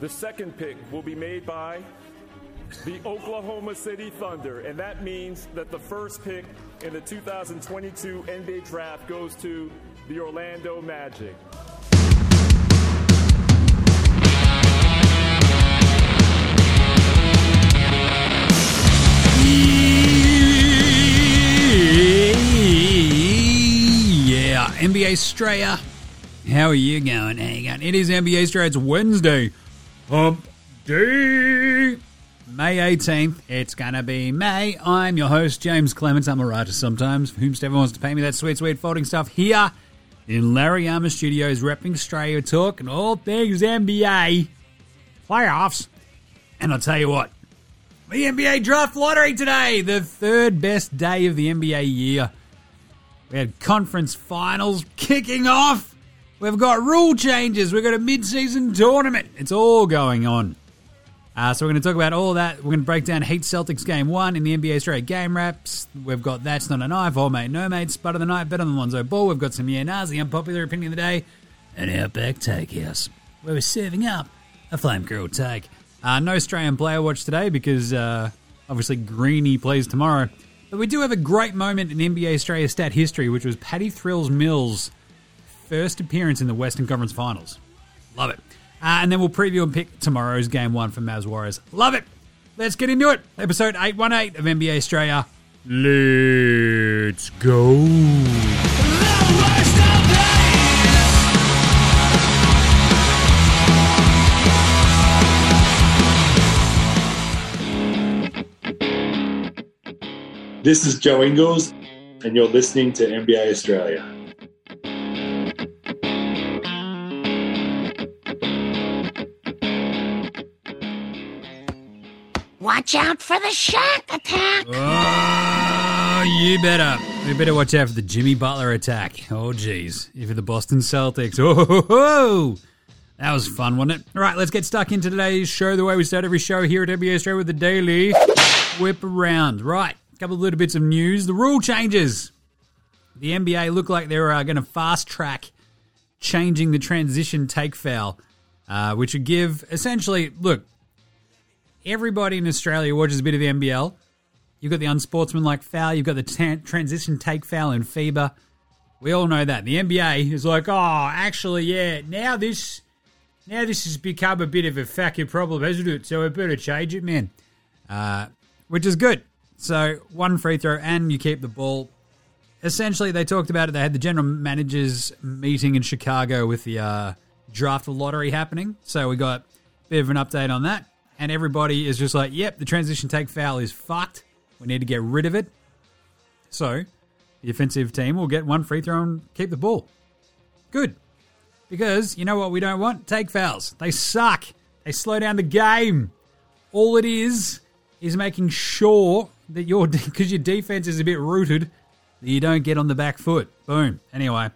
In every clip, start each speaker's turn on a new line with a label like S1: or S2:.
S1: The second pick will be made by the Oklahoma City Thunder, and that means that the first pick in the 2022 NBA Draft goes to the Orlando Magic.
S2: Yeah, NBA Straya. How are you going? Hang on. It is NBA Straya. It's Wednesday. Hump Day. May 18th. It's to be May. I'm your host, James Clements. I'm a writer sometimes. Whomstever wants to pay me that sweet, sweet folding stuff here in Larry Armour Studios, repping Australia, talking all things NBA playoffs. And I'll tell you what, the NBA draft lottery today, the third best day of the NBA year. We had conference finals kicking off. We've got rule changes. We've got a mid-season tournament. It's all going on. Uh, so we're going to talk about all that. We're going to break down Heat Celtics game one in the NBA Straya game wraps. We've got That's Not a Knife, All Mate, No Mate, Spud of the Night, better than Lonzo Ball. We've got some Yeah the unpopular opinion of the day, and Outback Takehouse, where we're serving up a flame grilled take. Uh, no Australian player watch today because uh, obviously Greeny plays tomorrow. But we do have a great moment in NBA Straya stat history, which was Patty Thrills Mills' first appearance in the Western Conference Finals. Love it. Uh, and then we'll preview and pick tomorrow's game one for Mavs Warriors. Love it. Let's get into it. Episode 818 of NBA Straya. Let's go.
S3: This is Joe Ingles, and you're listening to NBA Straya.
S4: Watch out for the shark attack.
S2: Oh, you better. You better watch out for the Jimmy Butler attack. Oh, jeez. If the Boston Celtics. Oh, ho, ho. that was fun, wasn't it? All right, let's get stuck into today's show the way we start every show here at NBA Straya with the Daily Whip Around. Right, a couple of little bits of news. The rule changes. The NBA look like they're uh, going to fast track changing the transition take foul, uh, which would give essentially, look, everybody in Australia watches a bit of the NBL. You've got the unsportsmanlike foul. You've got the transition take foul in FIBA. We all know that. The NBA is like, oh, actually, yeah, now this now this has become a bit of a fucking problem, hasn't it? So we better change it, man. Uh, which is good. So one free throw and you keep the ball. Essentially, they talked about it. They had the general managers meeting in Chicago with the uh, draft lottery happening. So we got a bit of an update on that. And everybody is just like, yep, the transition take foul is fucked. We need to get rid of it. So the offensive team will get one free throw and keep the ball. Good. Because you know what we don't want? Take fouls. They suck. They slow down the game. All it is is making sure that your because your defense is a bit rooted that you don't get on the back foot. Boom. Anyway,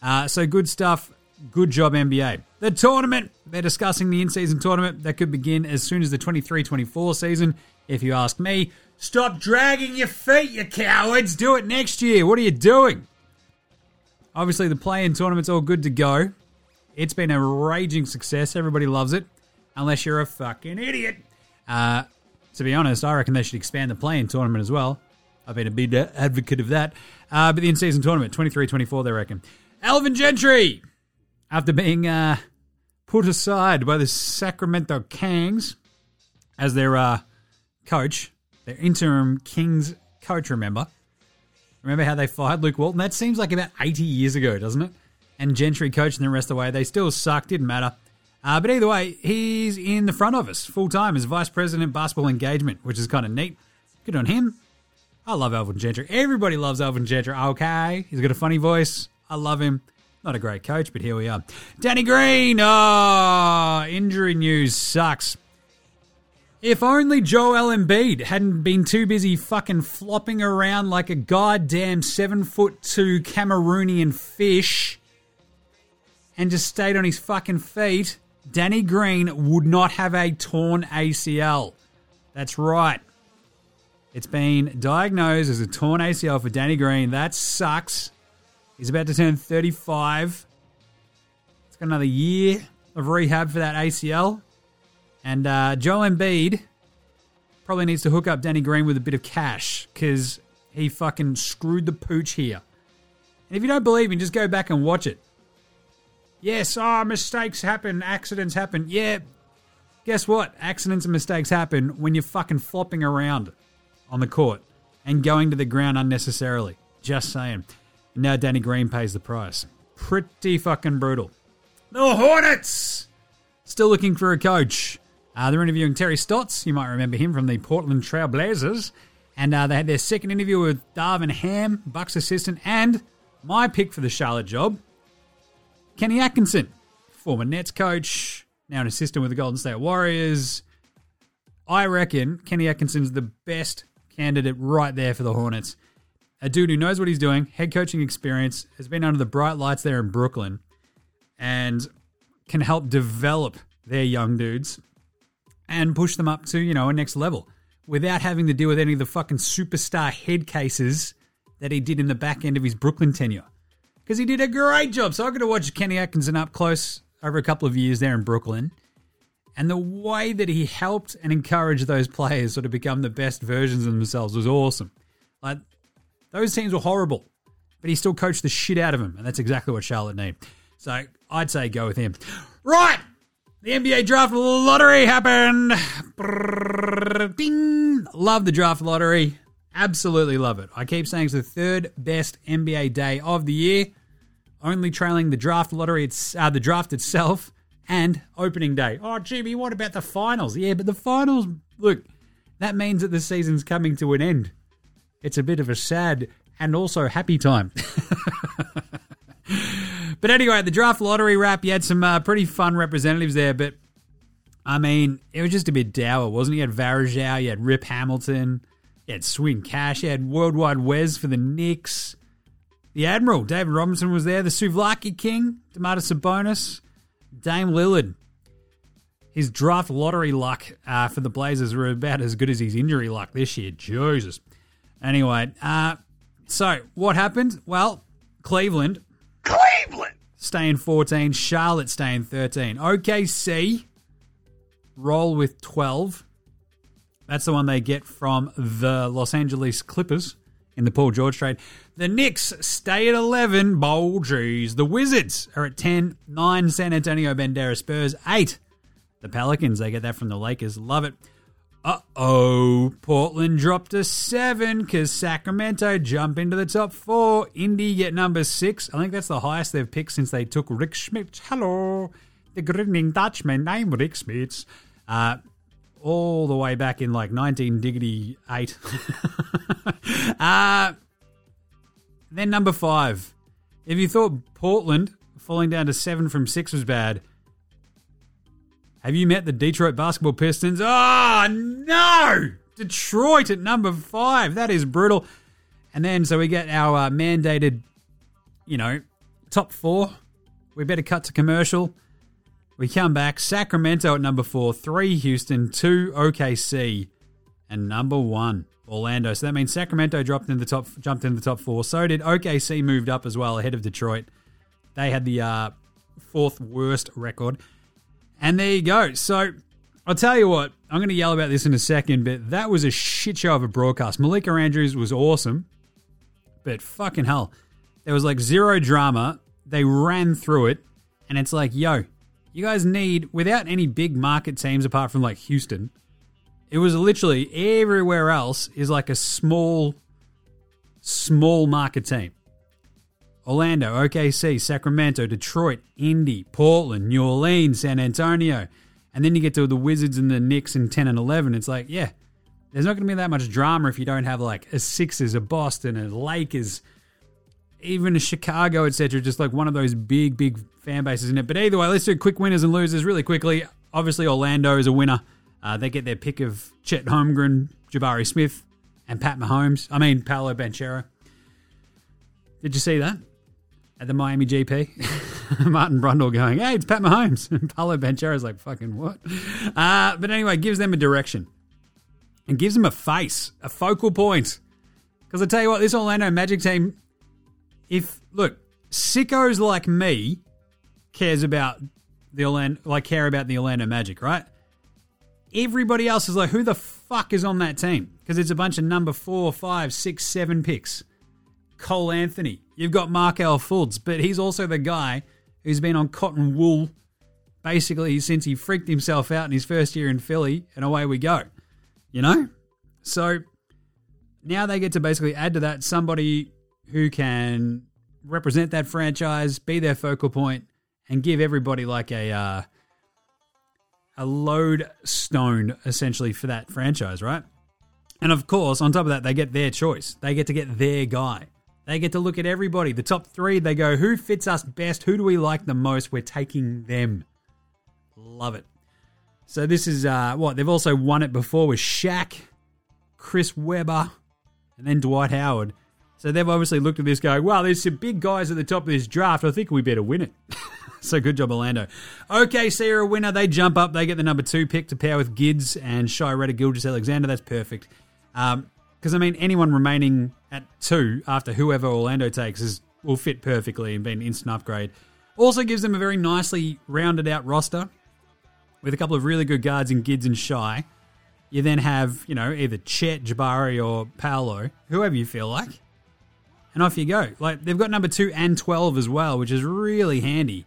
S2: uh, so good stuff. Good job, NBA. The tournament. They're discussing the in-season tournament that could begin as soon as the 23-24 season. If you ask me, stop dragging your feet, you cowards. Do it next year. What are you doing? Obviously, the play-in tournament's all good to go. It's been a raging success. Everybody loves it, unless you're a fucking idiot. Uh, to be honest, I reckon they should expand the play-in tournament as well. I've been a big advocate of that. Uh, but the in-season tournament, 23-24, they reckon. Alvin Gentry, after being uh, put aside by the Sacramento Kings as their uh, coach, their interim Kings coach, remember? Remember how they fired Luke Walton? That seems like about 80 years ago, doesn't it? And Gentry coaching the rest of the way. They still suck, didn't matter. Uh, but either way, he's in the front office full time as vice president basketball engagement, which is kind of neat. Good on him. I love Alvin Gentry. Everybody loves Alvin Gentry. Okay, he's got a funny voice. I love him. Not a great coach, but here we are. Danny Green. Oh, injury news sucks. If only Joel Embiid hadn't been too busy fucking flopping around like a goddamn seven foot two Cameroonian fish and just stayed on his fucking feet, Danny Green would not have a torn ACL. That's right. It's been diagnosed as a torn ACL for Danny Green. That sucks. He's about to turn 35. It's got another year of rehab for that ACL. And uh, Joel Embiid probably needs to hook up Danny Green with a bit of cash because he fucking screwed the pooch here. And if you don't believe me, just go back and watch it. Yes, oh, mistakes happen, accidents happen. Yeah, guess what? Accidents and mistakes happen when you're fucking flopping around on the court and going to the ground unnecessarily. Just saying. Now Danny Green pays the price. Pretty fucking brutal. The Hornets! Still looking for a coach. Uh, they're interviewing Terry Stotts. You might remember him from the Portland Trail Blazers. And uh, they had their second interview with Darvin Ham, Bucks assistant, and my pick for the Charlotte job, Kenny Atkinson, former Nets coach, now an assistant with the Golden State Warriors. I reckon Kenny Atkinson's the best candidate right there for the Hornets. A dude who knows what he's doing, head coaching experience, has been under the bright lights there in Brooklyn, and can help develop their young dudes and push them up to, you know, a next level without having to deal with any of the fucking superstar head cases that he did in the back end of his Brooklyn tenure. Because he did a great job. So I got to watch Kenny Atkinson up close over a couple of years there in Brooklyn. And the way that he helped and encouraged those players sort of become the best versions of themselves was awesome. Like, those teams were horrible, but he still coached the shit out of them. And that's exactly what Charlotte need. So I'd say go with him. Right! The NBA draft lottery happened. Brrr, Ding. Love the draft lottery. Absolutely love it. I keep saying it's the third best NBA day of the year, only trailing the draft lottery, it's, uh, the draft itself, and opening day. Oh, Jimmy, what about the finals? Yeah, but the finals, look, that means that the season's coming to an end. It's a bit of a sad and also happy time. But anyway, the draft lottery wrap, you had some uh, pretty fun representatives there, but I mean, it was just a bit dour, wasn't it? You had Varejao, you had Rip Hamilton, you had Swin Cash, you had Worldwide Wes for the Knicks. The Admiral, David Robinson was there. The Souvlaki King, Domantas Sabonis, Dame Lillard. His draft lottery luck uh, for the Blazers were about as good as his injury luck this year. Jesus. Anyway, uh, so what happened? Well, Cleveland
S4: Cleveland!
S2: staying 14, Charlotte staying 13. OKC roll with 12. That's the one they get from the Los Angeles Clippers in the Paul George trade. The Knicks stay at 11. Bowl jeez. The Wizards are at 10. 9. San Antonio Bandera Spurs. 8. The Pelicans, they get that from the Lakers. Love it. Uh oh. Portland dropped to 7 because Sacramento jump into the top 4. Indy get number 6. I think that's the highest they've picked since they took Rik Smits. Hello. The grinning Dutchman. I'm Rik Smits. Uh, all the way back in like 19 diggity 8. uh, then number 5. If you thought Portland falling down to 7 from 6 was bad, have you met the Detroit basketball Pistons? Oh, no! Detroit at number 5. That is brutal. And then, so we get our uh, mandated, you know, top 4. We better cut to commercial. We come back. Sacramento at number four, three Houston, two OKC, and number one Orlando. So that means Sacramento dropped in the top, jumped in the top four. So did OKC, moved up as well ahead of Detroit. They had the uh, fourth worst record, and there you go. So I'll tell you what. I'm going to yell about this in a second, but that was a shit show of a broadcast. Malika Andrews was awesome, but fucking hell, there was like zero drama. They ran through it, and it's like, yo, you guys need, without any big market teams apart from like Houston, it was literally everywhere else is like a small, small market team. Orlando, OKC, Sacramento, Detroit, Indy, Portland, New Orleans, San Antonio. And then you get to the Wizards and the Knicks in 10 and 11. It's like, yeah, there's not going to be that much drama if you don't have like a Sixers, a Boston, a Lakers, even a Chicago, etc. Just like one of those big, big fan bases in it. But either way, let's do quick winners and losers really quickly. Obviously, Orlando is a winner. Uh, they get their pick of Chet Holmgren, Jabari Smith, and Pat Mahomes. I mean, Paolo Banchero. Did you see that? At the Miami GP? Martin Brundle going, hey, it's Pat Mahomes. And Paolo Banchero's like, fucking what? Uh, but anyway, gives them a direction and gives them a face, a focal point. Because I tell you what, this Orlando Magic team, if, look, sickos like me cares about the Orlando, like care about the Orlando Magic, right? everybody else is like, who the fuck is on that team? Because it's a bunch of number four, five, six, seven picks. Cole Anthony. You've got Markelle Fultz, but he's also the guy who's been on cotton wool basically since he freaked himself out in his first year in Philly, and away we go. You know? So now they get to basically add to that somebody who can represent that franchise, be their focal point, and give everybody like a uh, a load stone essentially for that franchise, right? And of course, on top of that, they get their choice. They get to get their guy. They get to look at everybody. The top three, they go, who fits us best? Who do we like the most? We're taking them. Love it. So this is uh, what they've also won it before with Shaq, Chris Webber, and then Dwight Howard. So they've obviously looked at this going, wow, there's some big guys at the top of this draft. I think we better win it. so good job, Orlando. Okay, are a winner. They jump up. They get the number two pick to pair with Gids and Shai Redder Gilgeous-Alexander. That's perfect. Because, I mean, anyone remaining at two after whoever Orlando takes is will fit perfectly and be an instant upgrade. Also gives them a very nicely rounded out roster with a couple of really good guards in Gids and Shai. You then have, you know, either Chet, Jabari, or Paolo, whoever you feel like. And off you go. Like, they've got number two and 12 as well, which is really handy.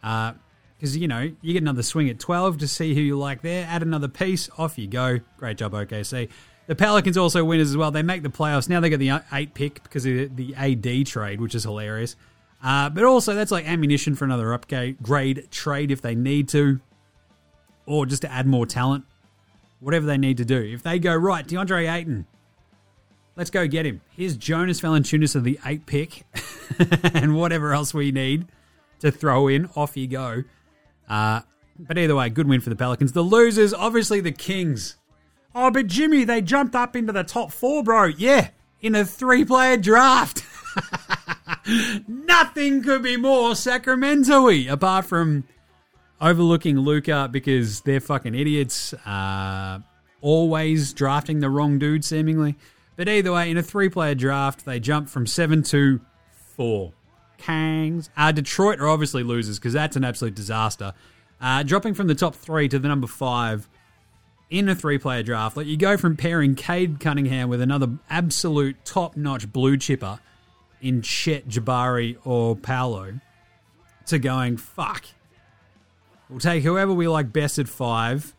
S2: Because, uh, you know, you get another swing at 12 to see who you like there. Add another piece, off you go. Great job, OKC. The Pelicans also winners as well. They make the playoffs. Now they get the eight pick because of the AD trade, which is hilarious. Uh, but also, that's like ammunition for another upgrade grade trade if they need to or just to add more talent, whatever they need to do. If they go, right, DeAndre Ayton, let's go get him. Here's Jonas Valanciunas of the eight pick and whatever else we need to throw in, off you go. Uh, but either way, good win for the Pelicans. The losers, obviously the Kings. Oh, but Jimmy, they jumped up into the top four, bro. Yeah, in a three player draft. Nothing could be more Sacramento apart from overlooking Luka because they're fucking idiots. Uh, always drafting the wrong dude, seemingly. But either way, in a three player draft, they jump from seven to four. Kangs. Uh, Detroit are obviously losers because that's an absolute disaster. Uh, dropping from the top three to the number five in a three player draft. Like you go from pairing Cade Cunningham with another absolute top notch blue chipper in Chet Jabari or Paolo to going, fuck, We'll take whoever we like best at five,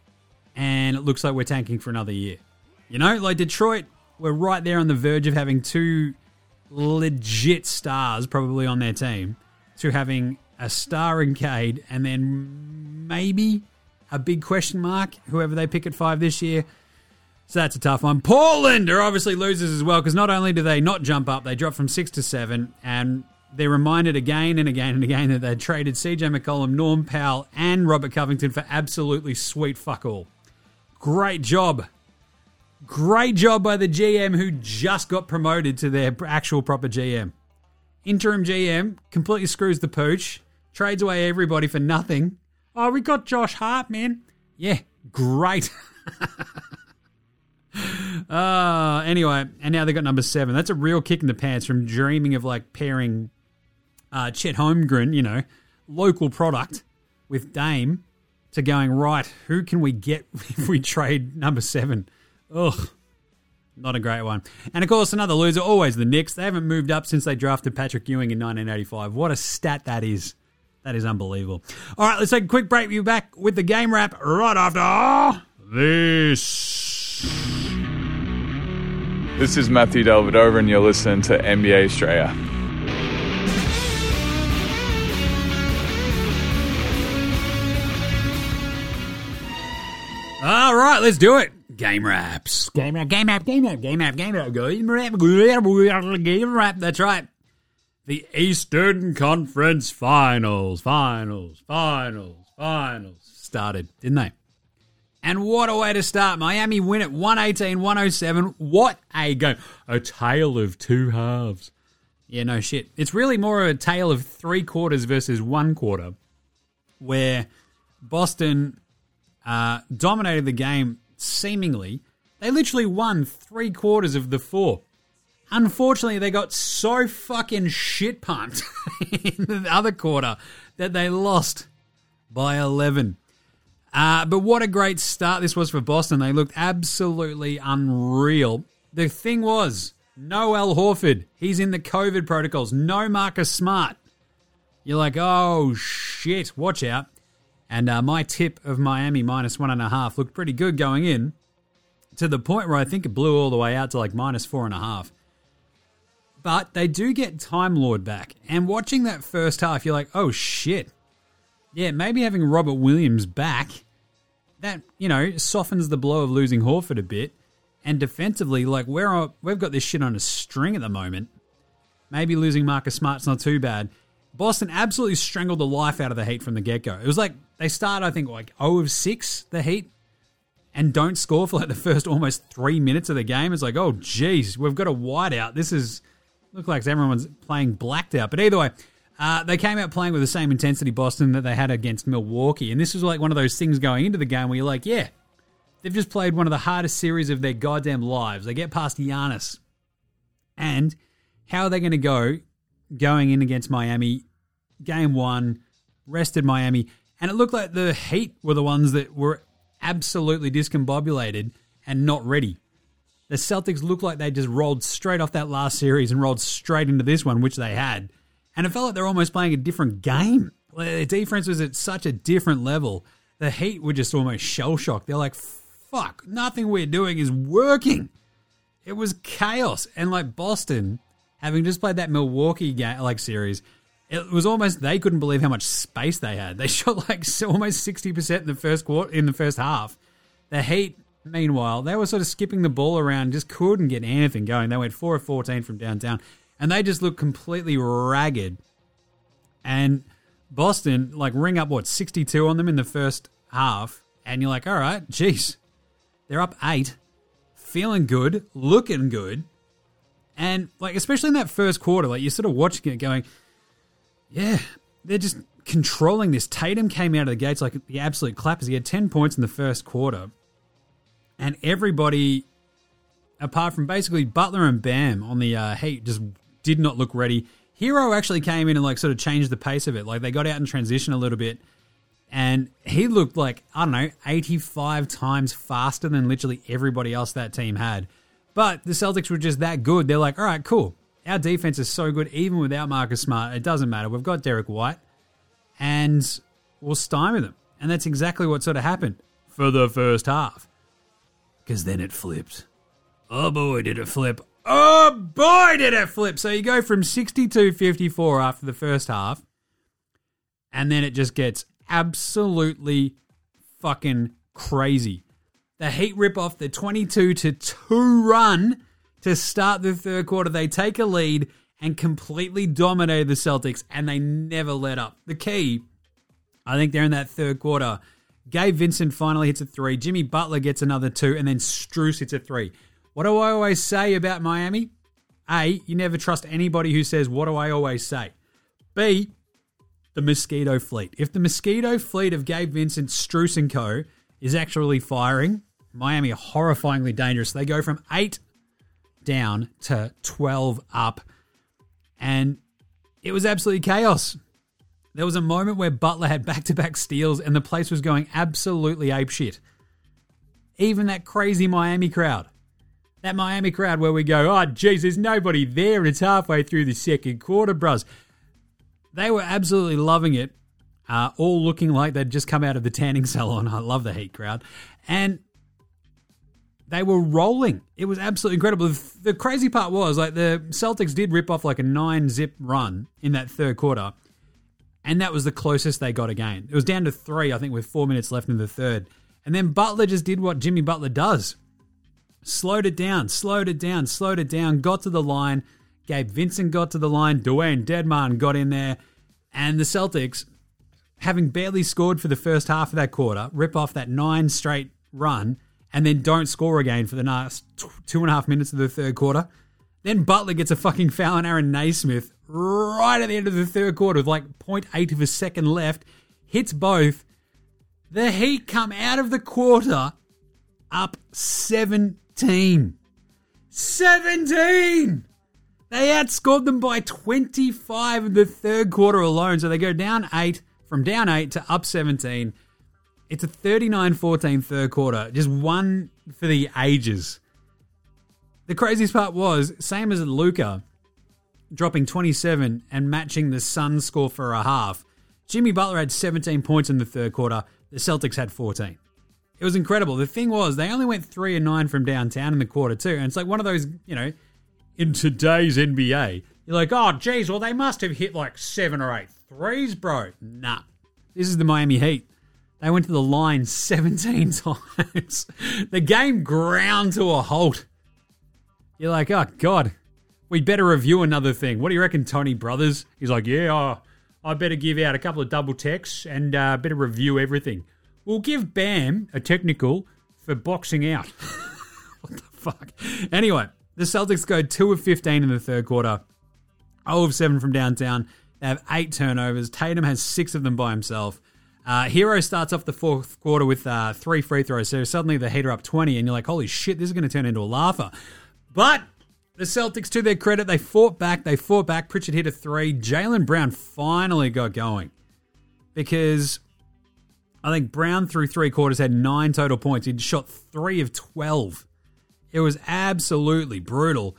S2: and it looks like we're tanking for another year. You know, like Detroit, we're right there on the verge of having two legit stars probably on their team, to having a star in Cade, and then maybe a big question mark, whoever they pick at five this year. So that's a tough one. Portland are obviously losers as well because not only do they not jump up, they drop from six to seven, and they're reminded again and again and again that they traded CJ McCollum, Norm Powell, and Robert Covington for absolutely sweet fuck all. Great job. Great job by the GM who just got promoted to their actual proper GM. Interim GM completely screws the pooch, trades away everybody for nothing. Oh, we got Josh Hart, man. Yeah, great. uh, anyway, and now they got number seven. That's a real kick in the pants from dreaming of like pairing uh, Chet Holmgren, you know, local product with Dame to going, right, who can we get if we trade number seven? Ugh. Not a great one. And of course, another loser, always the Knicks. They haven't moved up since they drafted Patrick Ewing in 1985. What a stat that is. That is unbelievable. All right, let's take a quick break. We'll be back with the game wrap right after this.
S5: This is Matthew Dellavedova, and you're listening to NBA Straya.
S2: All right, let's do it. Game wraps. Game wrap, game wrap, game wrap, game wrap, game wrap, game wrap, game wrap. That's right. The Eastern Conference Finals, Finals, Finals, Finals started, didn't they? And what a way to start. Miami win at 118 107. What a game. A tale of two halves. Yeah, no shit. It's really more of a tale of three quarters versus one quarter, where Boston uh, dominated the game seemingly. They literally won three quarters of the four. Unfortunately, they got so fucking shit pumped in the other quarter that they lost by 11. Uh, but what a great start this was for Boston. They looked absolutely unreal. The thing was, no Al Horford. He's in the COVID protocols. No Marcus Smart. You're like, oh shit, watch out. And uh, my tip of Miami minus one and a half looked pretty good going in to the point where I think it blew all the way out to like minus four and a half. But they do get Time Lord back. And watching that first half, you're like, oh shit. Yeah, maybe having Robert Williams back, that, you know, softens the blow of losing Horford a bit. And defensively, like, we're, we've got this shit on a string at the moment. Maybe losing Marcus Smart's not too bad. Boston absolutely strangled the life out of the Heat from the get go. It was like they start, I think, like 0 of 6, the Heat, and don't score for like the first almost three minutes of the game. It's like, oh, geez, we've got a whiteout. This is, look like everyone's playing blacked out. But either way, uh, they came out playing with the same intensity, Boston, that they had against Milwaukee. And this was like one of those things going into the game where you're like, yeah, they've just played one of the hardest series of their goddamn lives. They get past Giannis. And how are they going to go going in against Miami, game one, rested Miami, and it looked like the Heat were the ones that were absolutely discombobulated and not ready. The Celtics looked like they just rolled straight off that last series and rolled straight into this one, which they had. And it felt like they're almost playing a different game. Their defense was at such a different level. The Heat were just almost shell shocked. They're like, fuck, nothing we're doing is working. It was chaos. And like Boston, having just played that Milwaukee game, like series, it was almost they couldn't believe how much space they had. They shot like almost sixty percent in the first quarter, in the first half. The Heat, meanwhile, they were sort of skipping the ball around, just couldn't get anything going. They went four of fourteen from downtown, and they just looked completely ragged. And Boston, like, ring up what sixty two on them in the first half, and you're like, all right, geez, they're up eight, feeling good, looking good. And like, especially in that first quarter, like you're sort of watching it going, yeah, they're just controlling this. Tatum came out of the gates like the absolute clappers. He had 10 points in the first quarter. And everybody, apart from basically Butler and Bam on the uh, Heat, just did not look ready. Herro actually came in and like sort of changed the pace of it. Like they got out in transition a little bit. And he looked like, I don't know, 85 times faster than literally everybody else that team had. But the Celtics were just that good. They're like, all right, cool. Our defense is so good, even without Marcus Smart. It doesn't matter. We've got Derrick White, and we'll stymie them. And that's exactly what sort of happened for the first half. Because then it flipped. Oh boy, did it flip. Oh boy, did it flip. So you go from 62 54 after the first half, and then it just gets absolutely fucking crazy. The Heat rip off the 22 to 2 run to start the third quarter. They take a lead and completely dominate the Celtics, and they never let up. The key, I think they're in that third quarter. Gabe Vincent finally hits a three. Jimmy Butler gets another two, and then Strus hits a three. What do I always say about Miami? A, you never trust anybody who says, What do I always say? B, the Mosquito Fleet. If the Mosquito Fleet of Gabe Vincent, Strus, and Co. is actually firing, Miami are horrifyingly dangerous. They go from eight down to 12 up. And it was absolutely chaos. There was a moment where Butler had back to back steals and the place was going absolutely apeshit. Even that crazy Miami crowd. That Miami crowd where we go, oh, geez, there's nobody there and it's halfway through the second quarter, bros. They were absolutely loving it, uh, all looking like they'd just come out of the tanning salon. I love the Heat crowd. And they were rolling. It was absolutely incredible. The crazy part was like the Celtics did rip off like a nine zip run in that third quarter, and that was the closest they got again. It was down to three, I think, with four minutes left in the third. And then Butler just did what Jimmy Butler does slowed it down, slowed it down, slowed it down, got to the line. Gabe Vincent got to the line. Dewayne Dedmon got in there. And the Celtics, having barely scored for the first half of that quarter, rip off that nine straight run and then don't score again for the last two and a half minutes of the third quarter. Then Butler gets a fucking foul on Aaron Nesmith right at the end of the third quarter with like 0.8 of a second left, hits both. The Heat come out of the quarter up 17. 17! They outscored them by 25 in the third quarter alone. So they go down 8, from down 8 to up 17 It's a 39 14 third quarter, just one for the ages. The craziest part was, same as Luka, dropping 27 and matching the Suns score for a half. Jimmy Butler had 17 points in the third quarter. The Celtics had 14. It was incredible. The thing was, they only went 3 and 9 from downtown in the quarter, too. And it's like one of those, you know, in today's NBA, you're like, oh, geez, well, they must have hit like seven or eight threes, bro. Nah. This is the Miami Heat. They went to the line 17 times. the game ground to a halt. You're like, oh, God, we better review another thing. What do you reckon, Tony Brothers? He's like, yeah, I better give out a couple of double techs and uh, better review everything. We'll give Bam a technical for boxing out. what the fuck? Anyway, the Celtics go 2 of 15 in the third quarter, 0 of 7 from downtown. They have eight turnovers. Tatum has six of them by himself. Uh, Herro starts off the fourth quarter with uh, three free throws. So suddenly the Heat are up 20, and you're like, holy shit, this is going to turn into a laugher. But the Celtics, to their credit, they fought back. They fought back. Pritchard hit a three. Jaylen Brown finally got going because I think Brown through three quarters had nine total points. He'd shot three of 12. It was absolutely brutal.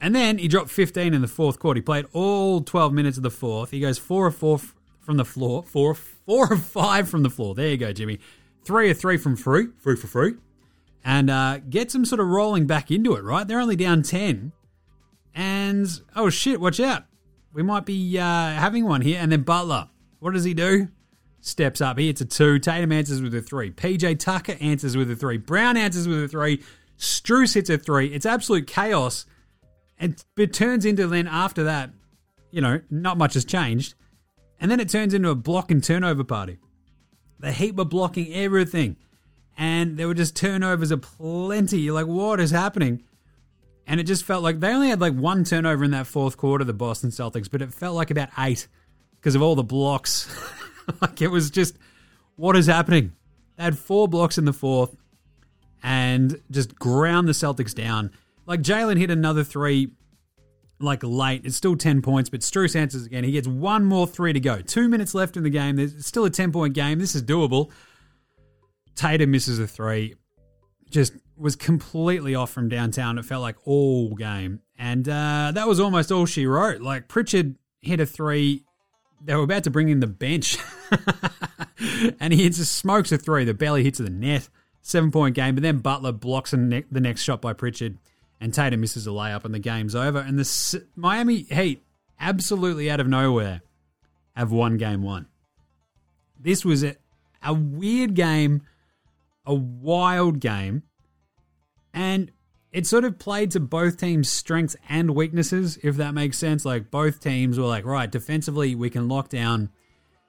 S2: And then he dropped 15 in the fourth quarter. He played all 12 minutes of the fourth. He goes four of four from the floor, four, four of five from the floor. There you go, Jimmy. Three of three from free, free for free. And uh, gets them sort of rolling back into it, right? They're only down 10. And, oh shit, watch out. We might be uh, having one here. And then Butler, what does he do? Steps up. He hits a two. Tatum answers with a three. PJ Tucker answers with a three. Brown answers with a three. Strus hits a three. It's absolute chaos. And it turns into then after that, you know, not much has changed. And then it turns into a block and turnover party. The Heat were blocking everything. And there were just turnovers aplenty. You're like, what is happening? And it just felt like they only had like one turnover in that fourth quarter, the Boston Celtics, but it felt like about eight because of all the blocks. like it was just, what is happening? They had four blocks in the fourth and just ground the Celtics down. Like Jaylen hit another three, like late. It's still 10 points, but Strus answers again. He gets one more three to go. Two minutes left in the game. There's still a 10 point game. This is doable. Tatum misses a three. Just was completely off from downtown. It felt like all game. And uh, that was almost all she wrote. Like Pritchard hit a three. They were about to bring in the bench. and he hits a smokes a three. The belly hits the net. Seven point game. But then Butler blocks the next shot by Pritchard and Tatum misses a layup and the game's over. And the Miami Heat, absolutely out of nowhere, have won game one. This was a, a weird game, a wild game, and it sort of played to both teams' strengths and weaknesses, if that makes sense. Like both teams were like, right, defensively, we can lock down.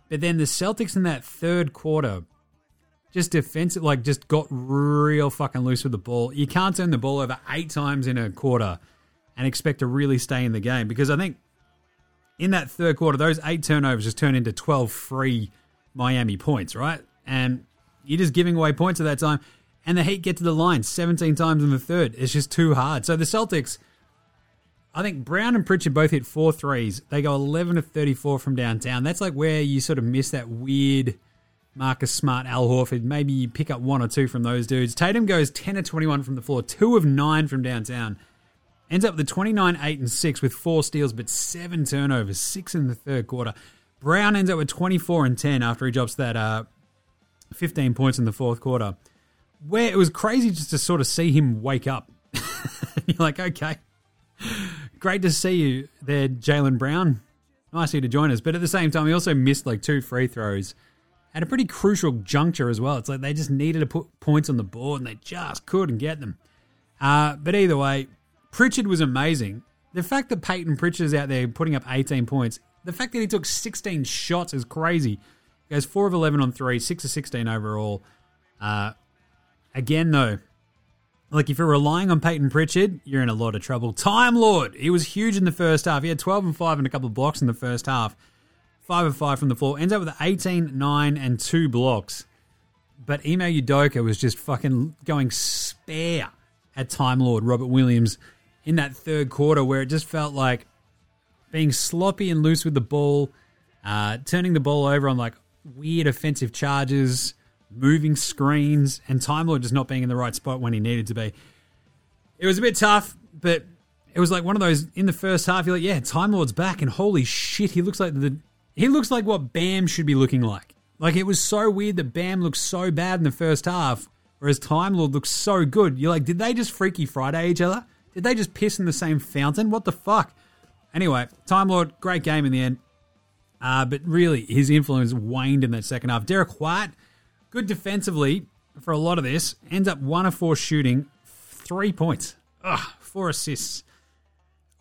S2: But then the Celtics in that third quarter just defensive, like just got real fucking loose with the ball. You can't turn the ball over eight times in a quarter and expect to really stay in the game because I think in that third quarter, those eight turnovers just turned into 12 free Miami points, right? And you're just giving away points at that time. And the Heat get to the line 17 times in the third. It's just too hard. So the Celtics, I think Brown and Pritchard both hit four threes. They go 11 to 34 from downtown. That's like where you sort of miss that weird Marcus Smart, Al Horford. Maybe you pick up one or two from those dudes. Tatum goes 10 of 21 from the floor, 2 of 9 from downtown. Ends up with 29, 8, and 6 with 4 steals, but 7 turnovers, 6 in the third quarter. Brown ends up with 24 and 10 after he drops that uh, 15 points in the fourth quarter. Where it was crazy just to sort of see him wake up. You're like, okay, great to see you there, Jaylen Brown. Nice of you to join us. But at the same time, he also missed like two free throws at a pretty crucial juncture as well. It's like they just needed to put points on the board and they just couldn't get them. Uh, but either way, Pritchard was amazing. The fact that Payton Pritchard is out there putting up 18 points, the fact that he took 16 shots is crazy. Goes 4 of 11 on 3, 6 of 16 overall. Uh, again, though, like if you're relying on Payton Pritchard, you're in a lot of trouble. Time Lord, he was huge in the first half. He had 12 and 5 and a couple of blocks in the first half. 5 of 5 from the floor. Ends up with 18, 9, and 2 blocks. But Ime Udoka was just fucking going spare at Time Lord Robert Williams in that third quarter where it just felt like being sloppy and loose with the ball, uh, turning the ball over on like weird offensive charges, moving screens, and Time Lord just not being in the right spot when he needed to be. It was a bit tough, but it was like one of those in the first half. You're like, yeah, Time Lord's back, and holy shit, he looks like the he looks like what Bam should be looking like. Like it was so weird that Bam looked so bad in the first half, whereas Time Lord looks so good. You're like, did they just Freaky Friday each other? Did they just piss in the same fountain? What the fuck? Anyway, Time Lord, great game in the end. Uh, but really, his influence waned in that second half. Derrick White, good defensively for a lot of this, ends up one of four shooting, three points, Ugh, four assists.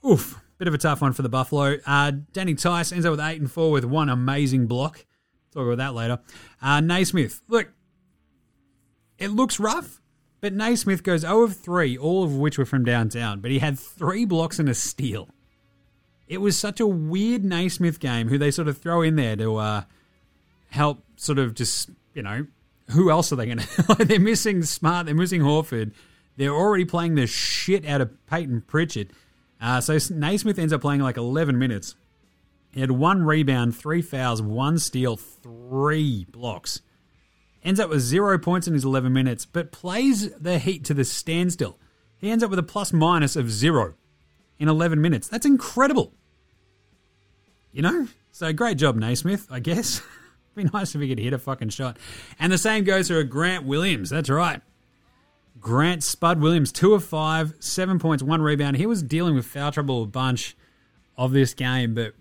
S2: Oof, bit of a tough one for the Buffalo. Uh, Danny Theis ends up with eight and four with one amazing block. Talk about that later. Uh, Nesmith, look, it looks rough, but Nesmith goes 0 of 3, all of which were from downtown, but he had three blocks and a steal. It was such a weird Nesmith game who they sort of throw in there to uh, help sort of just, you know, who else are they going to? they're missing Smart, they're missing Horford. They're already playing the shit out of Payton Pritchard. Uh, so Nesmith ends up playing like 11 minutes. He had one rebound, three fouls, one steal, three blocks. Ends up with zero points in his 11 minutes, but plays the Heat to the standstill. He ends up with a plus minus of zero in 11 minutes. That's incredible. You know? So great job, Nesmith, I guess. Be nice if he could hit a fucking shot. And the same goes for Grant Williams. That's right. Grant Spud Williams, two of five, seven points, one rebound. He was dealing with foul trouble a bunch of this game, but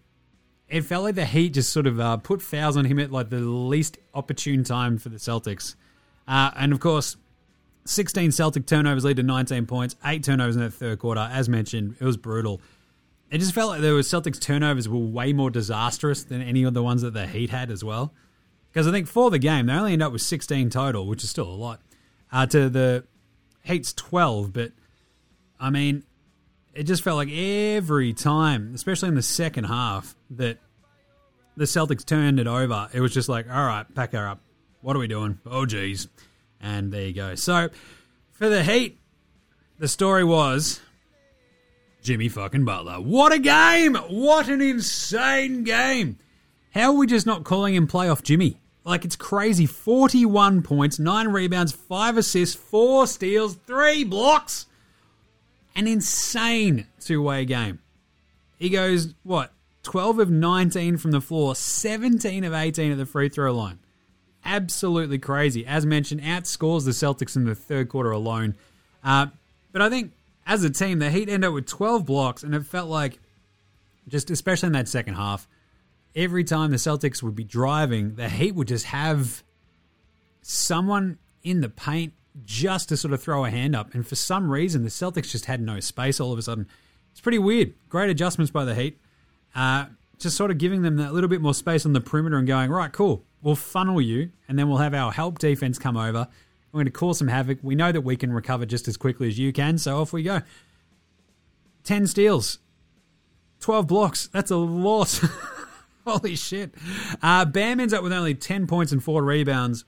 S2: it felt like the Heat just sort of uh, put fouls on him at like the least opportune time for the Celtics. Uh, and of course, 16 Celtic turnovers lead to 19 points, eight turnovers in the third quarter. As mentioned, it was brutal. It just felt like was Celtics turnovers were way more disastrous than any of the ones that the Heat had as well. Because I think for the game, they only end up with 16 total, which is still a lot, uh, to the Heat's 12. But, I mean, it just felt like every time, especially in the second half, that the Celtics turned it over, it was just like, all right, pack her up. What are we doing? Oh, geez. And there you go. So, for the Heat, the story was Jimmy fucking Butler. What a game! What an insane game! How are we just not calling him playoff Jimmy? Like, it's crazy. 41 points, 9 rebounds, 5 assists, 4 steals, 3 blocks. An insane two way game. He goes, what, 12 of 19 from the floor, 17 of 18 at the free throw line. Absolutely crazy. As mentioned, outscores the Celtics in the third quarter alone. Uh, but I think as a team, the Heat end up with 12 blocks, and it felt like, just especially in that second half, every time the Celtics would be driving, the Heat would just have someone in the paint just to sort of throw a hand up. And for some reason, the Celtics just had no space all of a sudden. It's pretty weird. Great adjustments by the Heat. Uh, just sort of giving them that little bit more space on the perimeter and going, right, cool, we'll funnel you, and then we'll have our help defense come over. We're going to cause some havoc. We know that we can recover just as quickly as you can, so off we go. 10 steals, 12 blocks. That's a lot. Holy shit. Uh, Bam ends up with only 10 points and 4 rebounds,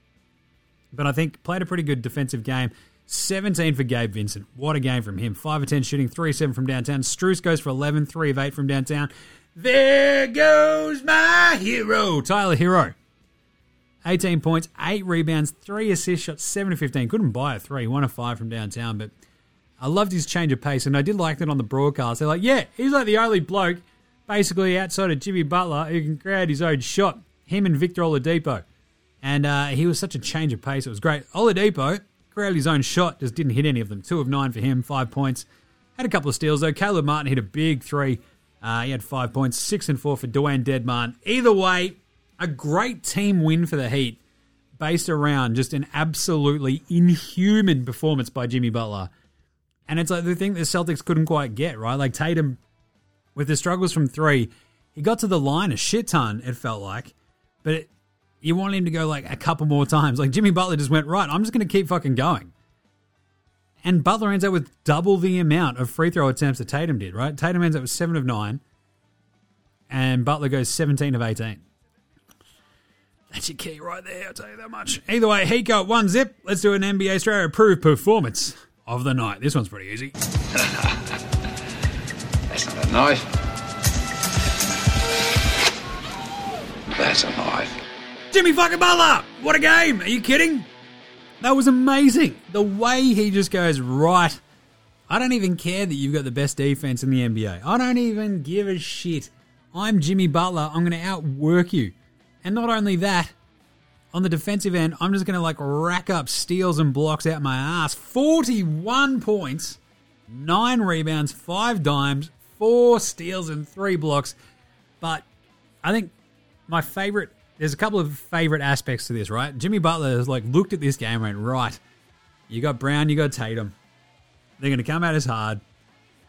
S2: but I think played a pretty good defensive game. 17 for Gabe Vincent. What a game from him. 5 of 10 shooting, 3 7 from downtown. Strus goes for 11, 3 of 8 from downtown. There goes my hero, Tyler Herro. 18 points, 8 rebounds, 3 assists, shot 7 of 15. Couldn't buy a 3, 1 of 5 from downtown, but I loved his change of pace, and I did like that on the broadcast. They're like, yeah, he's like the only bloke, basically outside of Jimmy Butler, who can create his own shot. Him and Victor Oladipo. And uh, he was such a change of pace. It was great. Oladipo created his own shot, just didn't hit any of them. 2 of 9 for him, 5 points. Had a couple of steals, though. Caleb Martin hit a big 3 uh, he had five points, six and four for Dewayne Dedmon. Either way, a great team win for the Heat, based around just an absolutely inhuman performance by Jimmy Butler. And it's like the thing the Celtics couldn't quite get right. Like Tatum, with the struggles from three, he got to the line a shit ton. It felt like, but it, you want him to go like a couple more times. Like Jimmy Butler just went right. I'm just going to keep fucking going. And Butler ends up with double the amount of free throw attempts that Tatum did, right? Tatum ends up with 7 of 9, and Butler goes 17 of 18. That's your key right there, I'll tell you that much. Either way, Heat got one zip. Let's do an NBA Straya approved performance of the night. This one's pretty easy.
S6: That's not a knife. That's a knife.
S2: Jimmy fucking Butler! What a game! Are you kidding? That was amazing. The way he just goes, right, I don't even care that you've got the best defense in the NBA. I don't even give a shit. I'm Jimmy Butler. I'm going to outwork you. And not only that, on the defensive end, I'm just going to like rack up steals and blocks out my ass. 41 points, 9 rebounds, 5 dimes, 4 steals, and 3 blocks. But I think my favorite, there's a couple of favorite aspects to this, right? Jimmy Butler has like looked at this game and went, right, you got Brown, you got Tatum. They're going to come out as hard.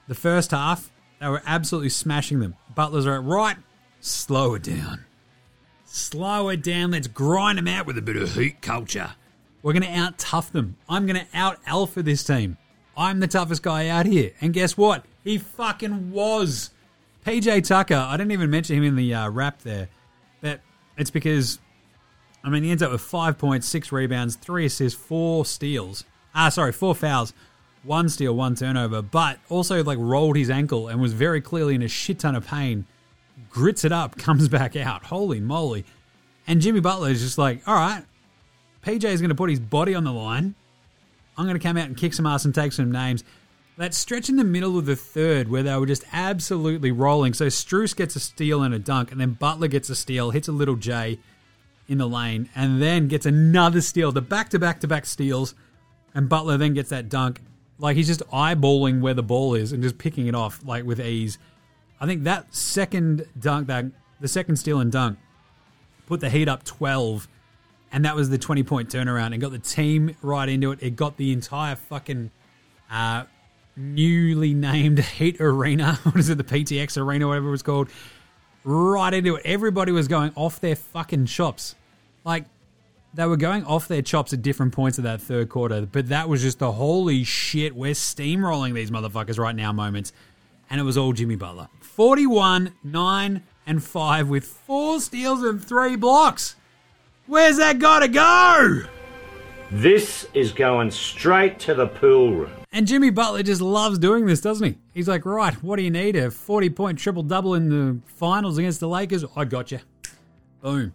S2: The first half, they were absolutely smashing them. Butler's like, right, slow it down. Slow it down. Let's grind them out with a bit of heat culture. We're going to out tough them. I'm going to out alpha this team. I'm the toughest guy out here. And guess what? He fucking was. PJ Tucker, I didn't even mention him in the uh, rap there, but it's because, I mean, he ends up with five points, six rebounds, three assists, four steals. Ah, sorry, four fouls, one steal, one turnover, but also like rolled his ankle and was very clearly in a shit ton of pain. Grits it up, comes back out. Holy moly. And Jimmy Butler is just like, all right, PJ is going to put his body on the line. I'm going to come out and kick some ass and take some names. That stretch in the middle of the third where they were just absolutely rolling. So Strus gets a steal and a dunk, and then Butler gets a steal, hits a little J in the lane, and then gets another steal. The back to back to back steals, and Butler then gets that dunk. Like he's just eyeballing where the ball is and just picking it off like with ease. I think that second dunk, that the second steal and dunk, put the Heat up 12, and that was the 20 point turnaround and got the team right into it. It got the entire fucking uh, newly named Heat Arena, what is it, the FTX Arena, whatever it was called, right into it. Everybody was going off their fucking chops. Like, they were going off their chops at different points of that third quarter, but that was just the holy shit, we're steamrolling these motherfuckers right now moments. And it was all Jimmy Butler. 41, 9, and 5 with four steals and three blocks. Where's that gotta go?
S6: This is going straight to the pool room.
S2: And Jimmy Butler just loves doing this, doesn't he? He's like, right, what do you need? A 40 point triple double in the finals against the Lakers? I got you. Boom.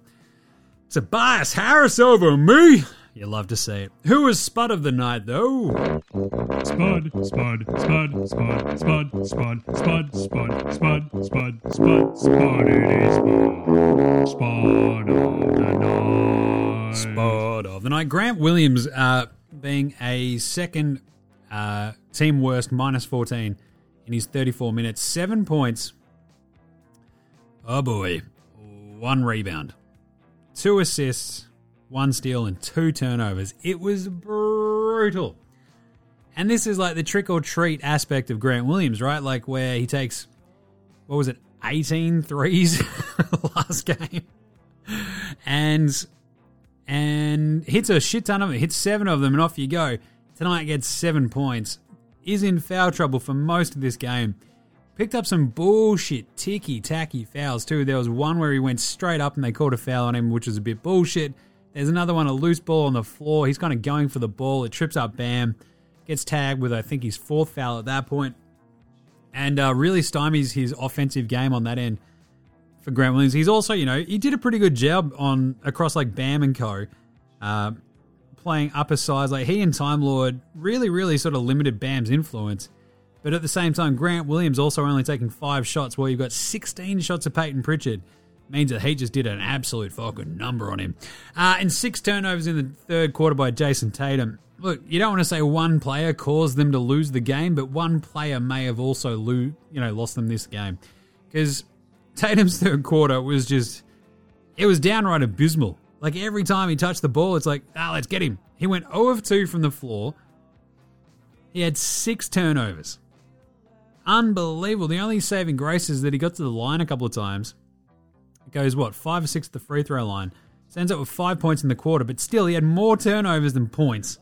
S2: Tobias Harris over me. You love to see it. Who was Spud of the night, though?
S7: Spud, Spud, Spud, Spud, Spud, Spud, Spud, Spud, Spud, Spud, Spud, Spud, it is Spud. Spud of the night.
S2: Spud of the night. Grant Williams uh, being a second uh, team worst, minus 14 in his 34 minutes. Seven points. Oh boy. One rebound. Two assists, one steal, and two turnovers. It was brutal. And this is like the trick or treat aspect of Grant Williams, right? Like where he takes, what was it, 18 threes last game. And and hits a shit ton of them, hits seven of them, and off you go. Tonight gets seven points. Is in foul trouble for most of this game. Picked up some bullshit, ticky tacky fouls too. There was one where he went straight up and they called a foul on him, which was a bit bullshit. There's another one, a loose ball on the floor. He's kind of going for the ball. It trips up Bam. Gets tagged with, I think, his fourth foul at that. And uh, really stymies his offensive game on that end for Grant Williams. He's also, you know, he did a pretty good job on across like Bam and Co. Uh, playing upper sides. Like he and Time Lord really, really sort of limited Bam's influence. But at the same time, Grant Williams also only taking five shots, while you've got 16 shots of Payton Pritchard. Means that he just did an absolute fucking number on him. Uh, and six turnovers in the third quarter by Jayson Tatum. Look, you don't want to say one player caused them to lose the game, but one player may have also lo- you know lost them this game because Tatum's third quarter was just it was downright abysmal. Like every time he touched the ball, it's like ah, let's get him. He went 0 of 2 from the floor. He had six turnovers. Unbelievable. The only saving grace is that he got to the line a couple of times. It goes, what, five or six at the free throw line. So ends up with five points in the quarter, but still, he had more turnovers than points.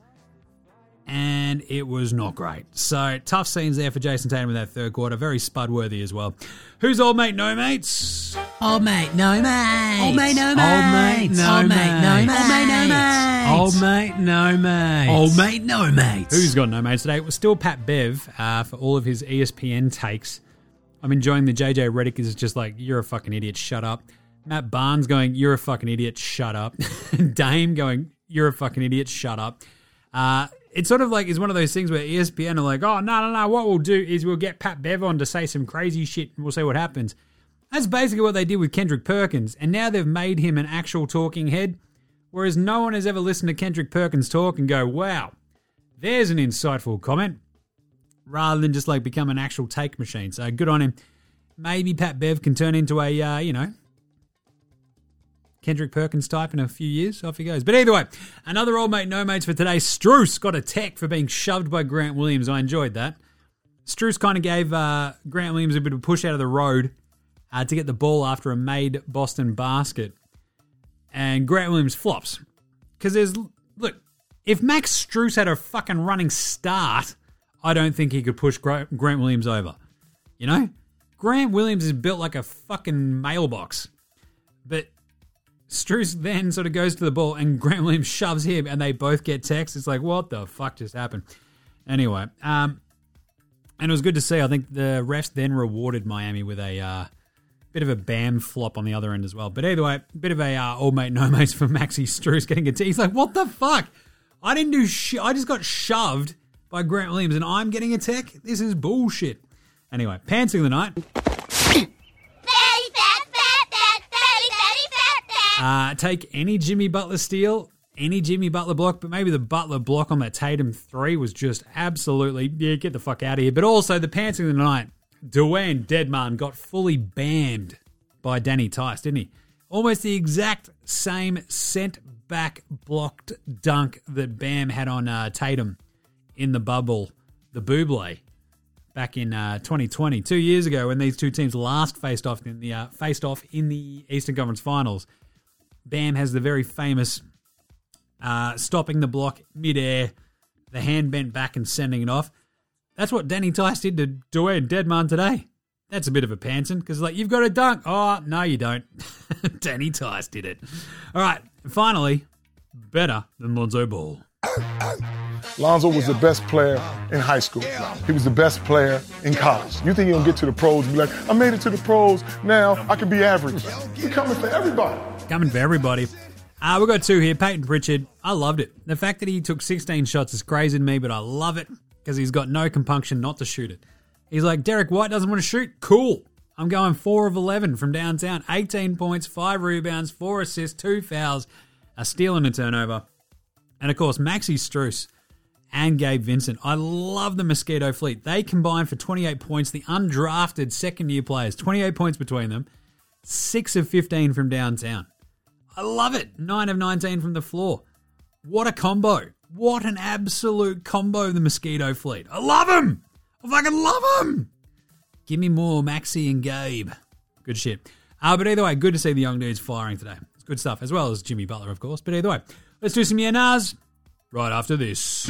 S2: And it was not great. So, tough scenes there for Jayson Tatum in that third quarter. Very spud worthy as well. Who's old mate, no mates?
S4: Old mate, no mate. Old mate, no
S2: Old mate, no
S4: Old mate, no
S2: mate.
S4: mate. Old mate, no mate.
S2: Old mate, no mate.
S4: Old mate, no mate.
S2: Who's got no mates today? It was still Pat Bev uh, for all of his ESPN takes. I'm enjoying the JJ Redick is just like, you're a fucking idiot, shut up. Matt Barnes going, you're a fucking idiot, shut up. Dame going, you're a fucking idiot, shut up. Uh, it's sort of like it's one of those things where ESPN are like, oh no no no, what we'll do is we'll get Pat Bev on to say some crazy shit and we'll see what happens. That's basically what they did with Kendrick Perkins, and now they've made him an actual talking head. Whereas no one has ever listened to Kendrick Perkins talk and go, wow, there's an insightful comment, rather than just like become an actual take machine. So good on him. Maybe Pat Bev can turn into a, uh, you know, Kendrick Perkins type in a few years. Off he goes. But either way, another old mate, no mates for today. Strus got a tech for being shoved by Grant Williams. I enjoyed that. Strus kind of gave uh, Grant Williams a bit of a push out of the road uh, to get the ball after a made Boston basket. And Grant Williams flops. Because there's, look, if Max Strus had a fucking running start, I don't think he could push Grant Williams over. You know? Grant Williams is built like a fucking mailbox. But Strus then sort of goes to the ball and Grant Williams shoves him and they both get techs. It's like, what the fuck just happened? Anyway, um, and it was good to see. I think the refs then rewarded Miami with a uh, bit of a bam flop on the other end as well. But either way, bit of a uh, all mate no mates for Maxi Strus getting a a T. He's like, what the fuck? I didn't do shit. I just got shoved by Grant Williams and I'm getting a tech. This is bullshit. Anyway, pantsing the night. Uh, take any Jimmy Butler steal, any Jimmy Butler block, but maybe the Butler block on that Tatum three was just absolutely yeah, get the fuck out of here. But also the pants of the night, Dewayne Dedmon got fully banned by Danny Theis, didn't he? Almost the exact same sent back blocked dunk that Bam had on uh, Tatum in the bubble, the Buble, back in uh, 2020, two years ago when these two teams last faced off in the uh, faced off in the Eastern Conference Finals. Bam has the very famous uh, stopping the block midair, the hand bent back and sending it off. That's what Danny Theis did to Dewayne Dedmon today. That's a bit of a pantsing because, like, you've got a dunk. Oh, no, you don't. Danny Theis did it. All right, finally, better than Lonzo Ball.
S8: Lonzo was the best player in high school. He was the best player in college. You think he'll get to the pros and be like, I made it to the pros, now I can be average. He's coming for everybody.
S2: Coming for everybody. Uh, we've got two here. Payton Pritchard. I loved it. The fact that he took 16 shots is crazy to me, but I love it because he's got no compunction not to shoot it. He's like, Derrick White doesn't want to shoot? Cool. I'm going 4 of 11 from downtown. 18 points, 5 rebounds, 4 assists, 2 fouls, a steal and a turnover. And of course, Maxi Strus and Gabe Vincent. I love the Mosquito fleet. They combined for 28 points. The undrafted second year players, 28 points between them, 6 of 15 from downtown. I love it. 9 of 19 from the floor. What a combo. What an absolute combo, the Mosquito fleet. I love them. I fucking love them. Give me more Maxi and Gabe. Good shit. Uh, but either way, good to see the young dudes firing today. It's good stuff, as well as Jimmy Butler, of course. But either way, let's do some yeah right after this.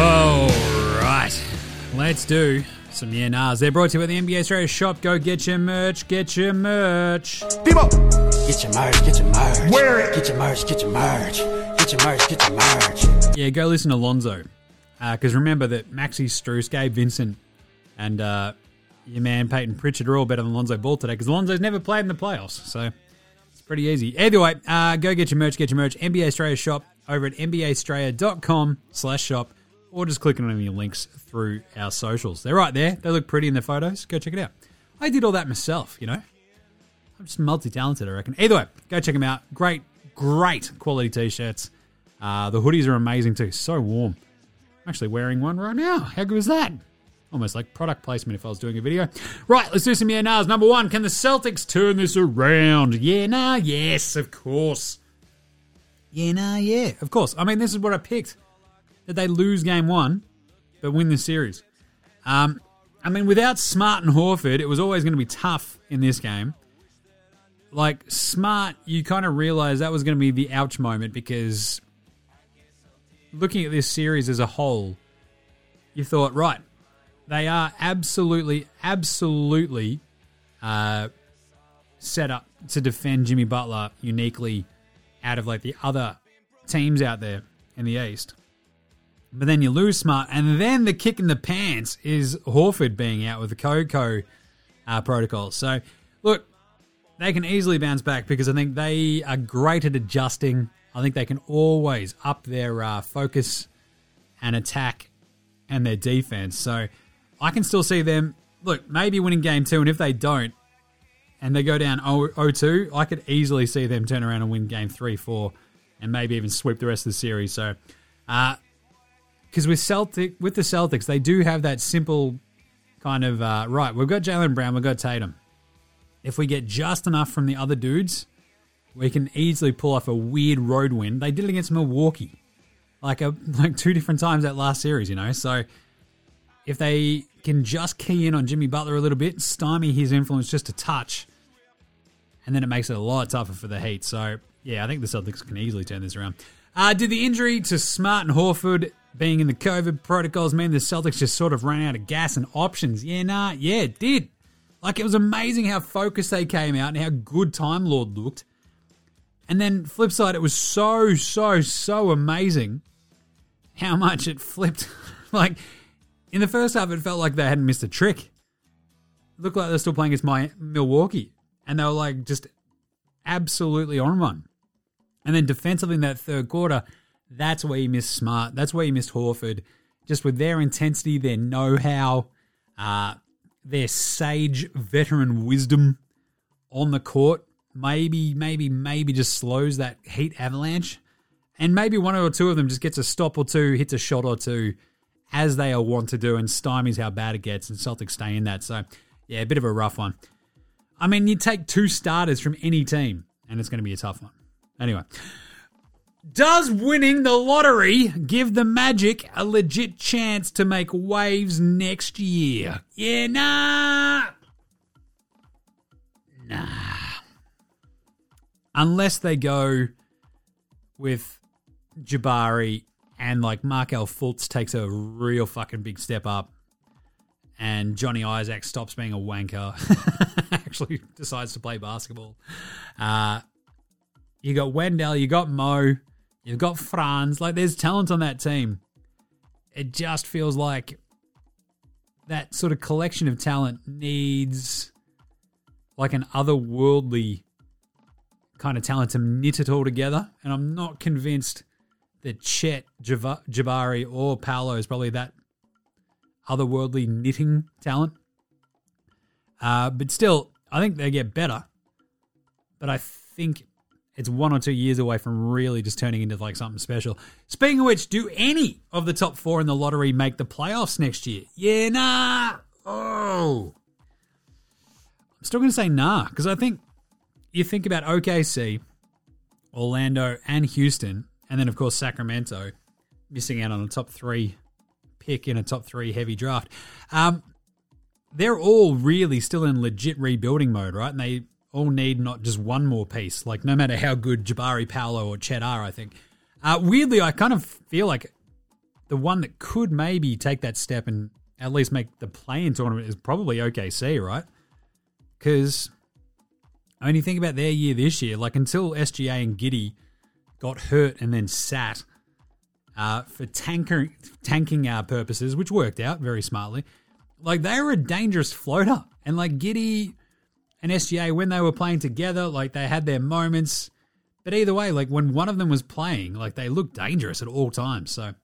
S2: All right, let's do some yeah nahs. They're brought to you by the NBA Straya shop. Go get your merch, get your merch.
S4: Get your merch, get your merch. Wear it. Get your merch, get your merch. Get your merch, get your merch.
S2: Yeah, go listen to Lonzo. Because remember that Maxi Strus, Gabe Vincent, and uh, your man Payton Pritchard are all better than Lonzo Ball today because Lonzo's never played in the playoffs. So it's pretty easy. Either way, uh, go get your merch, get your merch. NBA Straya shop over at nbastraya.com slash shop or just clicking on any links through our socials. They're right there. They look pretty in the photos. Go check it out. I did all that myself, you know. I'm just multi-talented, I reckon. Either way, go check them out. Great, great quality t-shirts. Uh, the hoodies are amazing too. So warm. I'm actually wearing one right now. How good was that? Almost like product placement if I was doing a video. Right, let's do some yeah nahs. Number one, can the Celtics turn this around? Yeah, nah, yes, of course. Yeah, nah, yeah, of course. I mean, this is what I picked. That they lose game one, but win the series. Um, I mean, without Smart and Horford, it was always going to be tough in this game. Like, Smart, you kind of realize that was going to be the ouch moment because looking at this series as a whole, you thought, right, they are absolutely, absolutely uh, set up to defend Jimmy Butler uniquely out of like the other teams out there in the East. But then you lose Smart, and then the kick in the pants is Horford being out with the Coco uh, protocol. So, look, they can easily bounce back because I think they are great at adjusting. I think they can always up their uh, focus and attack and their defense. So, I can still see them, look, maybe winning game two, and if they don't, and they go down 0 2, I could easily see them turn around and win game three, four, and maybe even sweep the rest of the series. So, uh, because with Celtic with the Celtics, they do have that simple kind of uh, right. We've got Jaylen Brown, we've got Tatum. If we get just enough from the other dudes, we can easily pull off a weird road win. They did it against Milwaukee, like a like two different times that last series, you know. So if they can just key in on Jimmy Butler a little bit, stymie his influence just a touch, and then it makes it a lot tougher for the Heat. So yeah, I think the Celtics can easily turn this around. Uh, did the injury to Smart and Horford being in the COVID protocols mean the Celtics just sort of ran out of gas and options? Yeah, nah, yeah, it did. Like it was amazing how focused they came out and how good Time Lord looked. And then flip side, it was so, so, so amazing how much it flipped. like in the first half, it felt like they hadn't missed a trick. It looked like they're still playing against my Milwaukee, and they were like just absolutely on one. And then defensively in that third quarter, that's where you missed Smart. That's where you missed Horford. Just with their intensity, their know how, uh, their sage veteran wisdom on the court, maybe, maybe, maybe just slows that Heat avalanche. And maybe one or two of them just gets a stop or two, hits a shot or two, as they are wont to do, and stymies how bad it gets, and Celtics stay in that. So, yeah, a bit of a rough one. I mean, you take two starters from any team, and it's going to be a tough one. Anyway, does winning the lottery give the Magic a legit chance to make waves next year? Yeah, nah. Nah. Unless they go with Jabari and like Markelle Fultz takes a real fucking big step up and Johnny Isaac stops being a wanker, actually decides to play basketball. Uh, you got Wendell, you got Mo, you've got Franz. Like, there's talent on that team. It just feels like that sort of collection of talent needs like an otherworldly kind of talent to knit it all together. And I'm not convinced that Chet, Jabari, or Paolo is probably that otherworldly knitting talent. Uh, but still, I think they get better. But I think it's one or two years away from really just turning into like something special. Speaking of which, do any of the top four in the lottery make the playoffs next year? Yeah, nah. Oh. I'm still going to say nah, because I think you think about OKC, Orlando, and Houston, and then, of course, Sacramento missing out on a top three pick in a top three heavy draft. Um, they're all really still in legit rebuilding mode, right? And they all need not just one more piece. Like no matter how good Jabari, Paolo, or Chet are, I think. Uh, weirdly, I kind of feel like the one that could maybe take that step and at least make the play-in tournament is probably OKC, right? Because I mean, you think about their year this year, like until SGA and Giddy got hurt and then sat uh, for tanker, tanking our purposes, which worked out very smartly. Like they were a dangerous floater, and like Giddy and SGA when they were playing together, like they had their moments. But either way, like when one of them was playing, like they looked dangerous at all times. So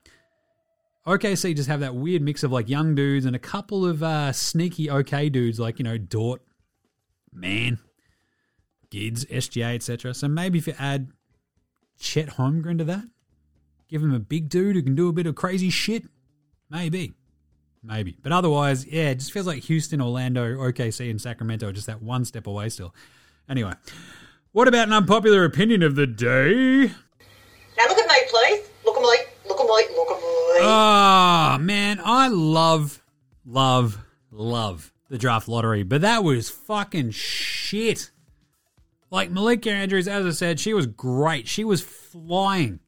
S2: OKC just have that weird mix of like young dudes and a couple of uh, sneaky okay dudes, like you know Dort, Mann, Gids, SGA, etc. So maybe if you add Chet Holmgren to that, give him a big dude who can do a bit of crazy shit, maybe. Maybe. But otherwise, yeah, it just feels like Houston, Orlando, OKC, and Sacramento are just that one step away still. Anyway, what about an unpopular opinion of the day?
S9: Now look at me, please. Look at me. Look at me. Look at me.
S2: Ah, man, I love, love, love the draft lottery, but that was fucking shit. Like Malika Andrews, as I said, she was great. She was flying.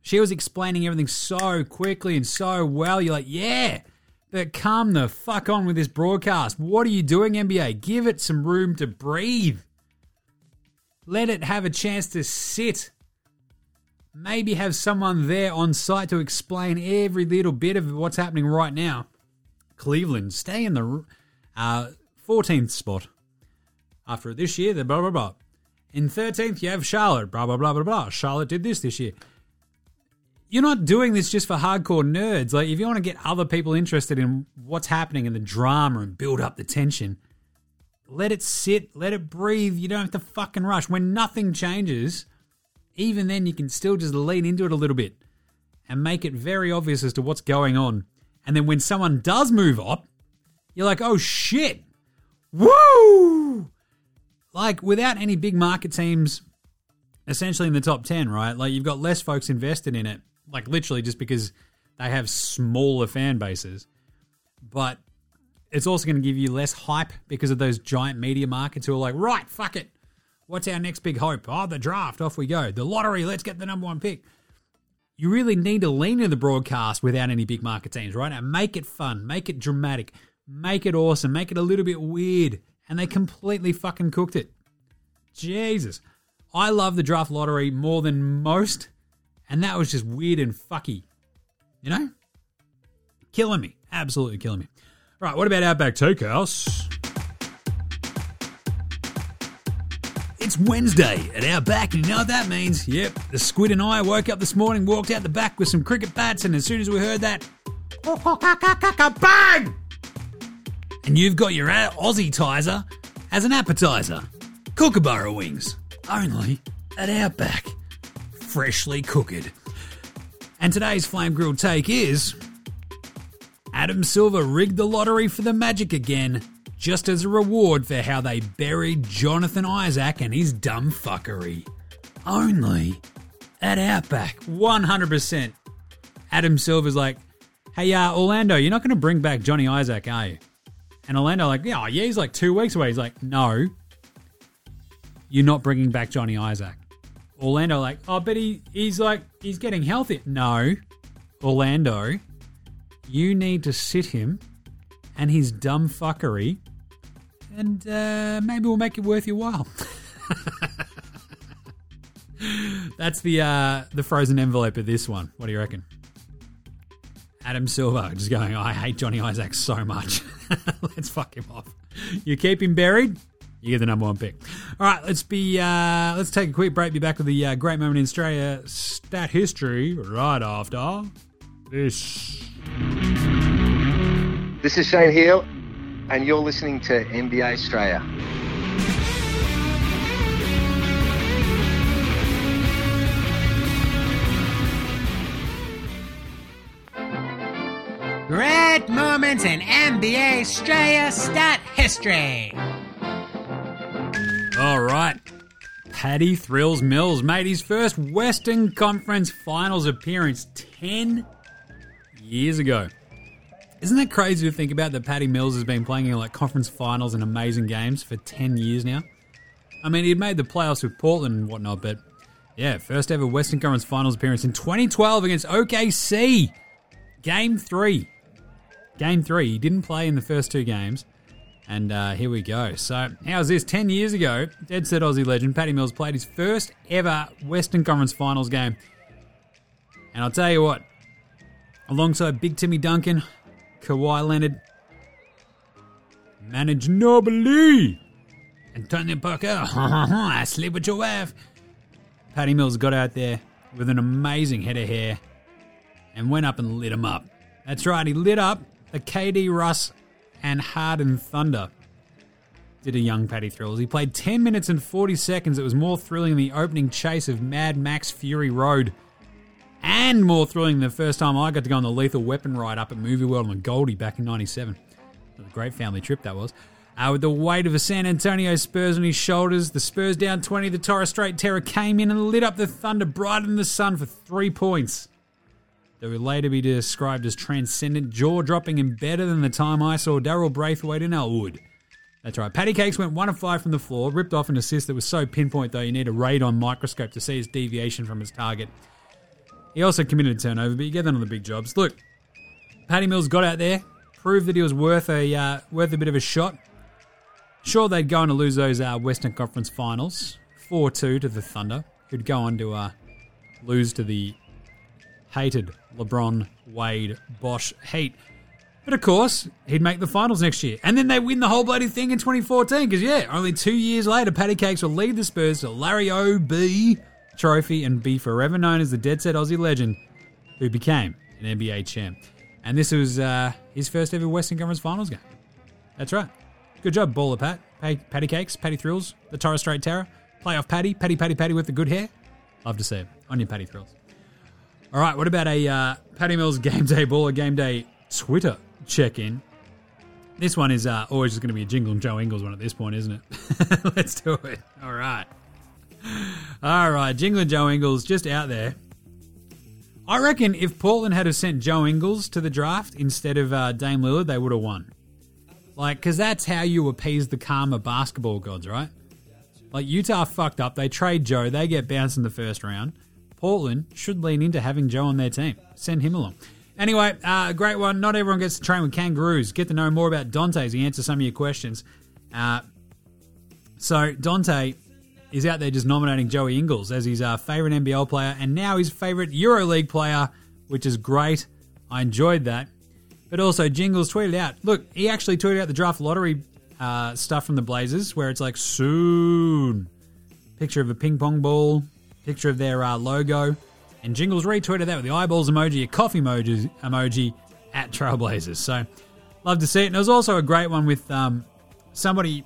S2: She was explaining everything so quickly and so well. You're like, yeah, but come the fuck on with this broadcast. What are you doing, NBA? Give it some room to breathe. Let it have a chance to sit. Maybe have someone there on site to explain every little bit of what's happening right now. Cleveland stay in the uh, 14th spot. After this year, they're blah blah blah. In 13th, you have Charlotte. Blah blah blah blah blah. Charlotte did this this year. You're not doing this just for hardcore nerds. Like, if you want to get other people interested in what's happening and the drama and build up the tension, let it sit, let it breathe. You don't have to fucking rush. When nothing changes, even then, you can still just lean into it a little bit and make it very obvious as to what's going on. And then when someone does move up, you're like, oh shit, woo! Like, without any big market teams essentially in the top 10, right? Like, you've got less folks invested in it, like, literally just because they have smaller fan bases. But it's also going to give you less hype because of those giant media markets who are like, right, fuck it. What's our next big hope? Oh, the draft. Off we go. The lottery. Let's get the number one pick. You really need to lean into the broadcast without any big market teams, right? And make it fun, make it dramatic, make it awesome, make it a little bit weird. And they completely fucking cooked it. Jesus. I love the draft lottery more than most. And that was just weird and fucky. You know? Killing me. Absolutely killing me. Right, what about Outback Takehouse? It's Wednesday at Outback, and you know what that means? Yep, the squid and I woke up this morning, walked out the back with some cricket bats, and as soon as we heard that, bang! And you've got your Aussie Tizer as an appetizer. Kookaburra wings, only at Outback. Freshly cooked. And today's flame grilled take is Adam Silver rigged the lottery for the Magic again, just as a reward for how they buried Jonathan Isaac and his dumb fuckery. Only at Outback, 100%. Adam Silver's like, hey, uh, Orlando, you're not going to bring back Johnny Isaac, are you? And Orlando like, yeah, yeah, he's like two weeks away. He's like, no, you're not bringing back Johnny Isaac. Orlando like, oh, but he, he's like, he's getting healthy. No, Orlando, you need to sit him and his dumb fuckery, and uh, maybe we'll make it worth your while. That's the uh, the frozen envelope of this one. What do you reckon? Adam Silver just going, I hate Johnny Isaac so much. let's fuck him off. You keep him buried, you get the number one pick. All right, let's be uh, let's take a quick break. Be back with the uh, great moment in Straya stat history right after this.
S10: This is Shane Heal, and you're listening to NBA Straya.
S11: Great moments in NBA Straya stat history.
S2: All right. Patty Thrills Mills made his first Western Conference Finals appearance 10 years ago. Isn't that crazy to think about that Patty Mills has been playing in like conference finals and amazing games for 10 years now? I mean, he'd made the playoffs with Portland and whatnot, but yeah, first ever Western Conference Finals appearance in 2012 against OKC. Game three. Game three. He didn't play in the first two games. And uh, here we go. So, how's this? 10 years ago, Dead Set Aussie legend Patty Mills played his first ever Western Conference Finals game. And I'll tell you what, alongside Big Timmy Duncan, Kawhi Leonard, Manu Ginobili, Antonio Parker, I sleep with your wife. Patty Mills got out there with an amazing head of hair and went up and lit him up. That's right, he lit up the KD Russ and Harden Thunder. Did a young Patty Thrills. He played 10 minutes and 40 seconds. It was more thrilling than the opening chase of Mad Max Fury Road. And more thrilling than the first time I got to go on the Lethal Weapon ride up at Movie World on Goldie back in 97. What a great family trip that was. Uh, with the weight of the San Antonio Spurs on his shoulders, the Spurs down 20, the Torres Strait Terror came in and lit up the Thunder brighter than the sun for three points. They would later be described as transcendent, jaw dropping, and better than the time I saw Daryl Braithwaite in Elwood. That's right. Patty Cakes went one of five from the floor, ripped off an assist that was so pinpoint though you need a radon microscope to see his deviation from his target. He also committed a turnover, but you get that on the big jobs. Look, Patty Mills got out there, proved that he was worth a uh, worth a bit of a shot. Sure, they'd go on to lose those uh, Western Conference Finals, four two to the Thunder, who'd go on to uh, lose to the hated LeBron, Wade, Bosh Heat. But of course, he'd make the finals next year. And then they win the whole bloody thing in 2014. Because, yeah, only two years later, Patty Cakes will lead the Spurs to Larry O.B. trophy and be forever known as the dead set Aussie legend who became an NBA champ. And this was uh, his first ever Western Conference Finals game. That's right. Good job, Baller Pat. Patty, Cakes, Patty Thrills, the Torres Strait Terror, playoff Patty, Patty, Patty, Patty with the good hair. Love to see it. On your Patty Thrills. All right, what about a uh, Patty Mills Game Day Baller Game Day Twitter check in? This one is uh, always just going to be a Jingle and Joe Ingles one at this point, isn't it? Let's do it. All right. All right, Jingle and Joe Ingles just out there. I reckon if Portland had have sent Joe Ingles to the draft instead of uh, Dame Lillard, they would have won. Like, because that's how you appease the karma basketball gods, right? Like, Utah fucked up. They trade Joe. They get bounced in the first round. Portland should lean into having Joe on their team. Send him along. Anyway, uh, great one. Not everyone gets to train with kangaroos. Get to know more about Dante as he answers some of your questions. Uh, so, Dante is out there just nominating Joey Ingles as his uh, favourite NBL player and now his favourite EuroLeague player, which is great. I enjoyed that. But also, Jingles tweeted out look, he actually tweeted out the draft lottery uh, stuff from the Blazers where it's like soon. Picture of a ping pong ball, picture of their uh, logo. And Jingles retweeted that with the eyeballs emoji, a coffee emoji, emoji at Trailblazers. So, love to see it. And there was also a great one with um, somebody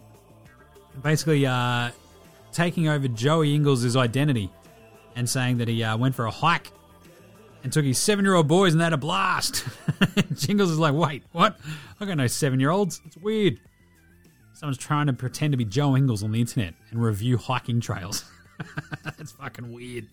S2: basically uh, taking over Joey Ingles' identity and saying that he uh, went for a hike and took his seven year old boys and they had a blast. Jingles is like, wait, what? I got no seven year olds. It's weird. Someone's trying to pretend to be Joe Ingles on the internet and review hiking trails. That's fucking weird.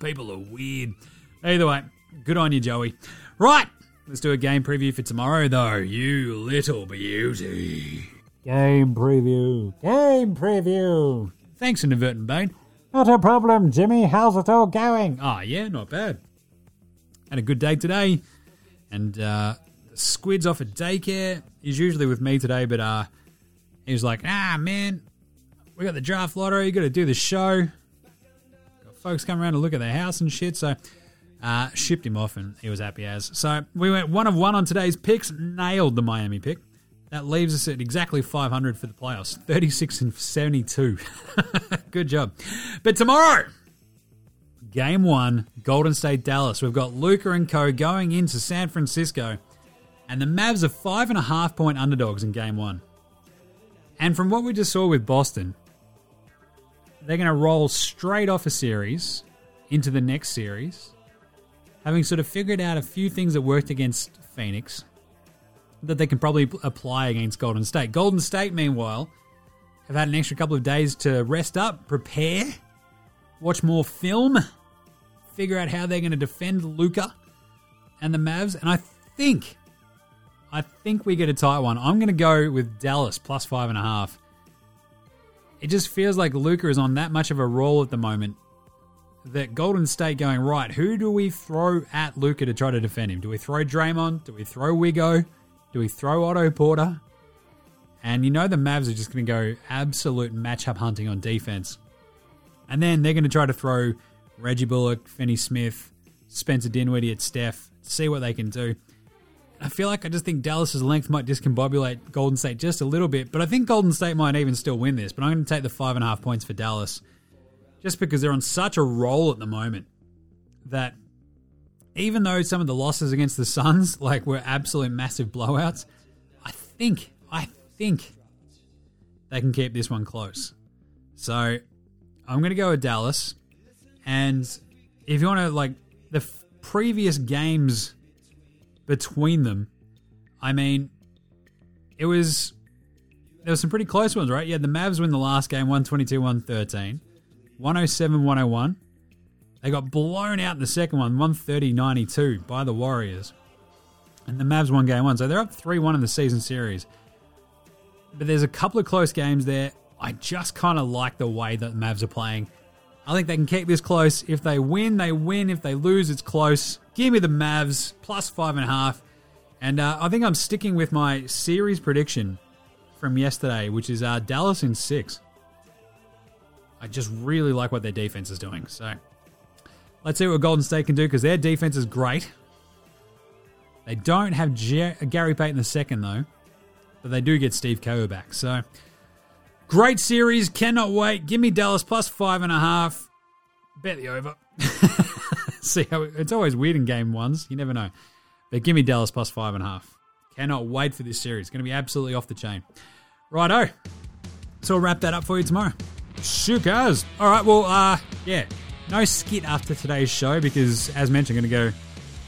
S2: People are weird. Either way, good on you, Joey. Right, let's do a game preview for tomorrow, though. You little beauty. Game preview. Game preview. Thanks, Inadvertent Bane. Not a problem, Jimmy. How's it all going? Oh, yeah, not bad. Had a good day today. And uh, squid's off at daycare. He's usually with me today, but uh, he was like, ah, man, we got the draft lottery. You got to do the show. Got folks come around to look at their house and shit. So uh, shipped him off and he was happy as. So we went one of one on today's picks. Nailed the Miami pick. That leaves us at exactly 500 for the playoffs 36 and 72. Good job. But tomorrow, game one, Golden State Dallas. We've got Luka and co going into San Francisco. And the Mavs are five and a half point underdogs in game one. And from what we just saw with Boston, they're going to roll straight off a series into the next series, having sort of figured out a few things that worked against Phoenix that they can probably apply against Golden State. Golden State, meanwhile, have had an extra couple of days to rest up, prepare, watch more film, figure out how they're going to defend Luka and the Mavs. And I think, I think we get a tight one. I'm going to go with Dallas plus five and a half. It just feels like Luka is on that much of a roll at the moment that Golden State going right. Who do we throw at Luka to try to defend him? Do we throw Draymond? Do we throw Wigo? Do we throw Otto Porter? And you know the Mavs are just going to go absolute matchup hunting on defense. And then they're going to try to throw Reggie Bullock, Finney Smith, Spencer Dinwiddie at Steph, see what they can do. I feel like I just think Dallas's length might discombobulate Golden State just a little bit, but I think Golden State might even still win this. But I'm going to take the five and a half points for Dallas, just because they're on such a roll at the moment that even though some of the losses against the Suns like were absolute massive blowouts, I think I think they can keep this one close. So I'm going to go with Dallas, and if you want to like the f- previous games between them, I mean, it was there were some pretty close ones, right? Yeah, the Mavs win the last game 122 113, 107 101. They got blown out in the second one, 130 92 by the Warriors. And the Mavs won game one. So they're up 3 1 in the season series. But there's a couple of close games there. I just kind of like the way that the Mavs are playing. I think they can keep this close. If they win, they win. If they lose, it's close. Give me the Mavs plus five and a half. And uh, I think I'm sticking with my series prediction from yesterday, which is uh, Dallas in six. I just really like what their defense is doing. So let's see what Golden State can do because their defense is great. They don't have Jer- Gary Payton the second though, but they do get Steve Kerr back. So great series, cannot wait. Give me Dallas plus five and a half. Bet the over. see how it, it's always weird in game ones. You never know, but give me Dallas plus five and a half. Cannot wait for this series. It's going to be absolutely off the chain. Righto. So I'll wrap that up for you tomorrow. Shook as. All right, well, uh, yeah, no skit after today's show because, as mentioned, I'm going to go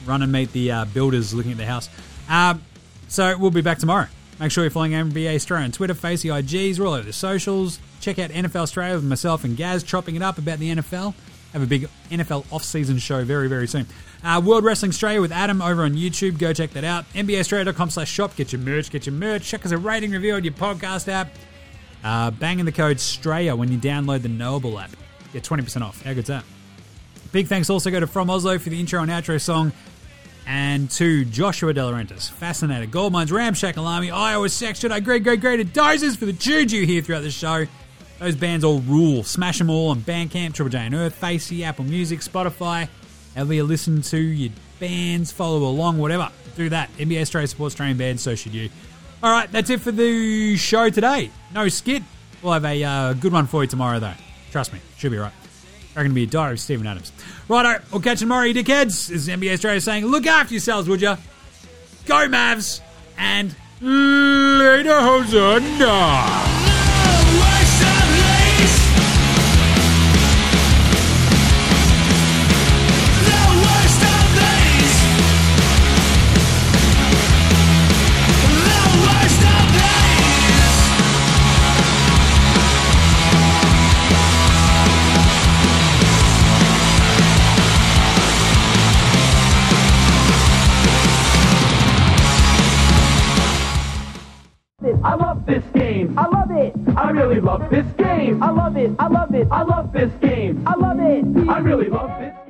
S2: run and meet the uh, builders looking at the house. Um, so we'll be back tomorrow. Make sure you're following NBA Straya on Twitter, Facey IGs, we're all over the socials. Check out NFL Straya with myself and Gaz chopping it up about the NFL. Have a big NFL off-season show very, very soon. Uh, World Wrestling Australia with Adam over on YouTube. Go check that out. NBAStraya.com slash shop. Get your merch, get your merch. Check us a rating review on your podcast app. Uh, bang the code STRAYA when you download the Knowable app. Get 20% off. How good's that? Big thanks also go to From Oslo for the intro and outro song. And to Joshua De Laurentiis, Fascinator, Goldmines, Ramshackle Alarmy, Iowa Sex Jedi, Great Great Great Dozers for the juju here throughout the show. Those bands all rule. Smash them all on Bandcamp, Triple J Unearthed, Facey, Apple Music, Spotify. However you listen to your bands, follow along, whatever. Do that. NBA Straya supports Australian bands, so should you. All right, that's it for the show today. No skit. We'll have a uh, good one for you tomorrow, though. Trust me, should be right. Reckon to be a diary of Stephen Adams. Righto, we'll catch you tomorrow, you dickheads. This is NBA Straya saying, look after yourselves, would ya? Go Mavs, and later, Hosanna.
S12: Love this game. I love it. I really love this game. I love it. I love it. I love this game. I love it. I really love this